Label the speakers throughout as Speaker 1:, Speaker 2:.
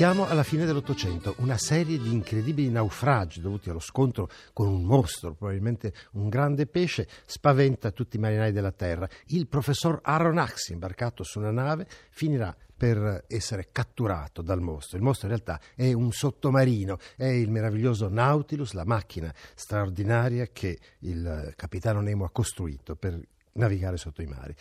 Speaker 1: Siamo alla fine dell'Ottocento, una serie di incredibili naufragi dovuti allo scontro con un mostro, probabilmente un grande pesce, spaventa tutti i marinai della terra. Il professor Aronnax, imbarcato su una nave, finirà per essere catturato dal mostro. Il mostro in realtà è un sottomarino, è il meraviglioso Nautilus, la macchina straordinaria che il capitano Nemo ha costruito per navigare sotto i mari.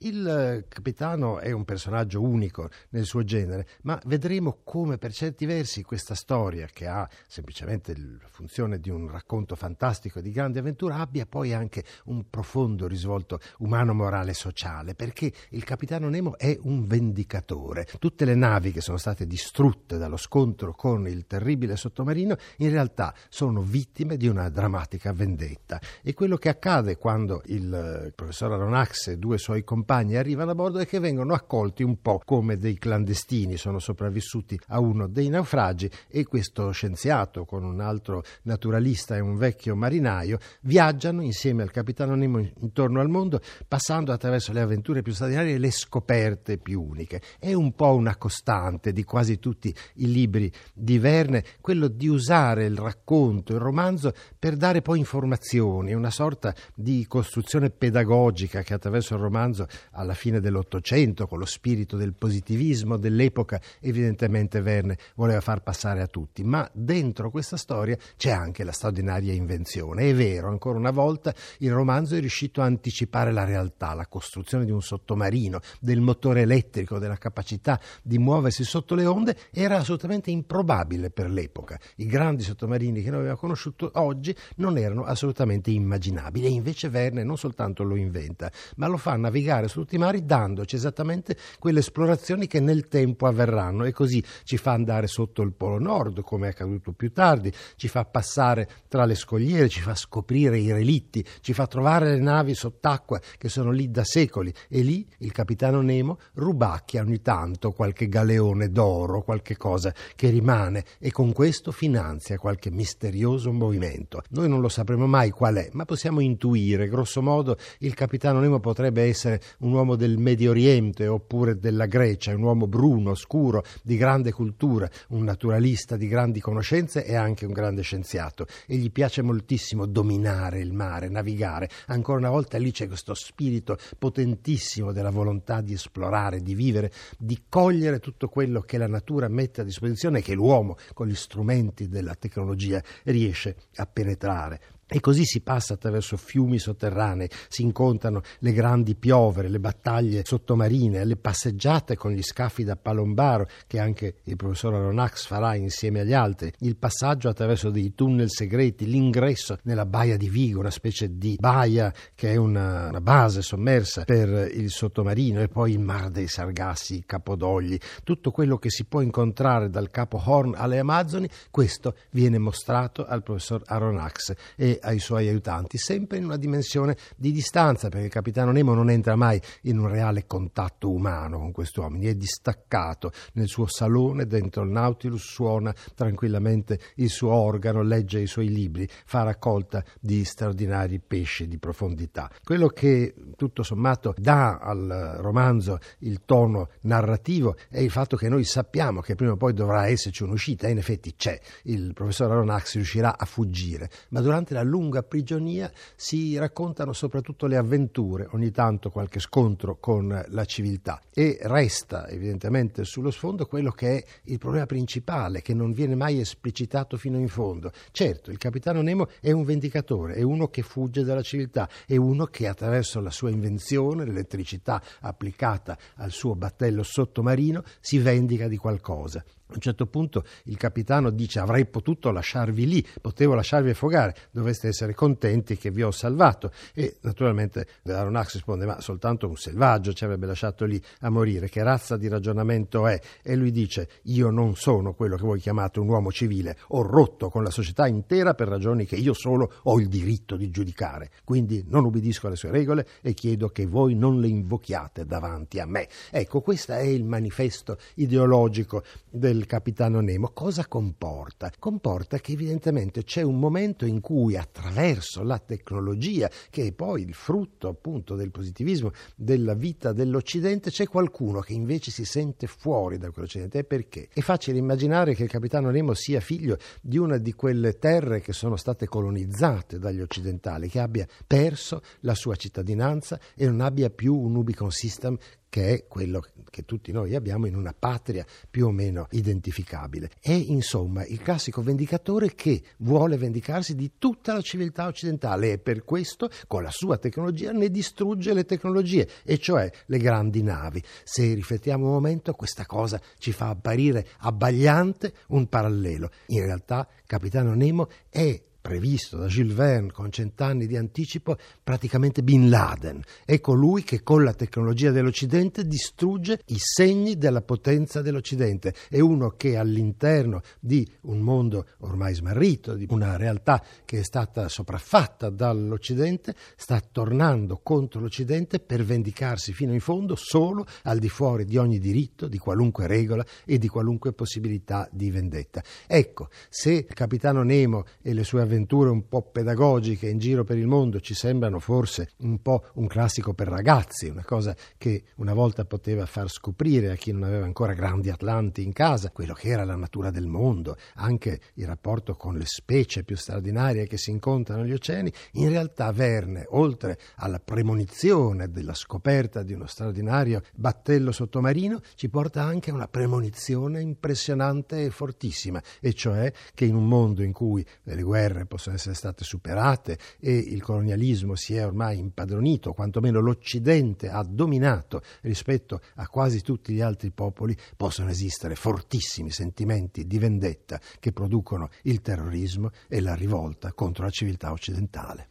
Speaker 1: Il eh, capitano è un personaggio unico nel suo genere, ma vedremo come per certi versi questa storia, che ha semplicemente la funzione di un racconto fantastico di grande avventura, abbia poi anche un profondo risvolto umano, morale e sociale, perché il capitano Nemo è un vendicatore. Tutte le navi che sono state distrutte dallo scontro con il terribile sottomarino in realtà sono vittime di una drammatica vendetta e quello che accade quando il eh, professor professor Aronax e due suoi compagni arrivano a bordo e che vengono accolti un po' come dei clandestini, sono sopravvissuti a uno dei naufragi e questo scienziato con un altro naturalista e un vecchio marinaio viaggiano insieme al capitano Nemo intorno al mondo passando attraverso le avventure più straordinarie e le scoperte più uniche. È un po' una costante di quasi tutti i libri di Verne quello di usare il racconto, il romanzo per dare poi informazioni, una sorta di costruzione pedagogica logica che attraverso il romanzo alla fine dell'Ottocento, con lo spirito del positivismo dell'epoca, evidentemente Verne voleva far passare a tutti. Ma dentro questa storia c'è anche la straordinaria invenzione. È vero, ancora una volta il romanzo è riuscito a anticipare la realtà, la costruzione di un sottomarino, del motore elettrico, della capacità di muoversi sotto le onde, era assolutamente improbabile per l'epoca. I grandi sottomarini che noi abbiamo conosciuto oggi non erano assolutamente immaginabili e invece Verne non soltanto lo inventa, inventa, ma lo fa navigare su tutti i mari dandoci esattamente quelle esplorazioni che nel tempo avverranno e così ci fa andare sotto il Polo Nord, come è accaduto più tardi, ci fa passare tra le scogliere, ci fa scoprire i relitti, ci fa trovare le navi sott'acqua che sono lì da secoli e lì il capitano Nemo rubacchia ogni tanto qualche galeone d'oro, qualche cosa che rimane e con questo finanzia qualche misterioso movimento. Noi non lo sapremo mai qual è, ma possiamo intuire, grosso modo, il capitano Nemo potrebbe essere un uomo del Medio Oriente oppure della Grecia, un uomo bruno, scuro, di grande cultura, un naturalista di grandi conoscenze e anche un grande scienziato. E gli piace moltissimo dominare il mare, navigare. Ancora una volta lì c'è questo spirito potentissimo della volontà di esplorare, di vivere, di cogliere tutto quello che la natura mette a disposizione e che l'uomo con gli strumenti della tecnologia riesce a penetrare. E così si passa attraverso fiumi sotterranei, si incontrano le grandi piovere, le battaglie sottomarine, le passeggiate con gli scafi da palombaro che anche il professor Aronax farà insieme agli altri, il passaggio attraverso dei tunnel segreti, l'ingresso nella baia di Vigo, una specie di baia che è una, una base sommersa per il sottomarino e poi il mar dei Sargassi, i Capodogli, tutto quello che si può incontrare dal capo Horn alle Amazzoni, questo viene mostrato al professor Aronax ai suoi aiutanti, sempre in una dimensione di distanza, perché il capitano Nemo non entra mai in un reale contatto umano con questi uomini, è distaccato nel suo salone dentro il Nautilus, suona tranquillamente il suo organo, legge i suoi libri, fa raccolta di straordinari pesci di profondità. Quello che tutto sommato dà al romanzo il tono narrativo è il fatto che noi sappiamo che prima o poi dovrà esserci un'uscita e in effetti c'è. Il professor Aronax riuscirà a fuggire, ma durante la lunga prigionia si raccontano soprattutto le avventure, ogni tanto qualche scontro con la civiltà e resta evidentemente sullo sfondo quello che è il problema principale che non viene mai esplicitato fino in fondo. Certo, il capitano Nemo è un vendicatore, è uno che fugge dalla civiltà, è uno che attraverso la sua invenzione, l'elettricità applicata al suo battello sottomarino, si vendica di qualcosa. A un certo punto il capitano dice avrei potuto lasciarvi lì, potevo lasciarvi affogare, dovreste essere contenti che vi ho salvato. E naturalmente Aronax risponde ma soltanto un selvaggio ci avrebbe lasciato lì a morire, che razza di ragionamento è? E lui dice io non sono quello che voi chiamate un uomo civile, ho rotto con la società intera per ragioni che io solo ho il diritto di giudicare, quindi non ubbidisco alle sue regole e chiedo che voi non le invochiate davanti a me. Ecco, questo è il manifesto ideologico del capitano Nemo. Cosa comporta? Comporta che evidentemente c'è un momento in cui attraverso la tecnologia, che è poi il frutto appunto del positivismo della vita dell'Occidente, c'è qualcuno che invece si sente fuori da quell'Occidente. E perché? È facile immaginare che il capitano Nemo sia figlio di una di quelle terre che sono state colonizzate dagli occidentali, che abbia perso la sua cittadinanza e non abbia più un Ubicon System che è quello che tutti noi abbiamo in una patria più o meno identificabile. È insomma il classico vendicatore che vuole vendicarsi di tutta la civiltà occidentale e per questo con la sua tecnologia ne distrugge le tecnologie, e cioè le grandi navi. Se riflettiamo un momento, questa cosa ci fa apparire abbagliante un parallelo. In realtà Capitano Nemo è previsto da Jules Verne con cent'anni di anticipo, praticamente Bin Laden. È colui che con la tecnologia dell'Occidente distrugge i segni della potenza dell'Occidente. È uno che all'interno di un mondo ormai smarrito, di una realtà che è stata sopraffatta dall'Occidente, sta tornando contro l'Occidente per vendicarsi fino in fondo solo al di fuori di ogni diritto, di qualunque regola e di qualunque possibilità di vendetta. Ecco, se Capitano Nemo e le sue avventure avventure un po' pedagogiche in giro per il mondo ci sembrano forse un po' un classico per ragazzi, una cosa che una volta poteva far scoprire a chi non aveva ancora grandi atlanti in casa quello che era la natura del mondo, anche il rapporto con le specie più straordinarie che si incontrano negli oceani, in realtà Verne, oltre alla premonizione della scoperta di uno straordinario battello sottomarino, ci porta anche a una premonizione impressionante e fortissima, e cioè che in un mondo in cui le guerre possono essere state superate e il colonialismo si è ormai impadronito, quantomeno l'Occidente ha dominato rispetto a quasi tutti gli altri popoli, possono esistere fortissimi sentimenti di vendetta che producono il terrorismo e la rivolta contro la civiltà occidentale.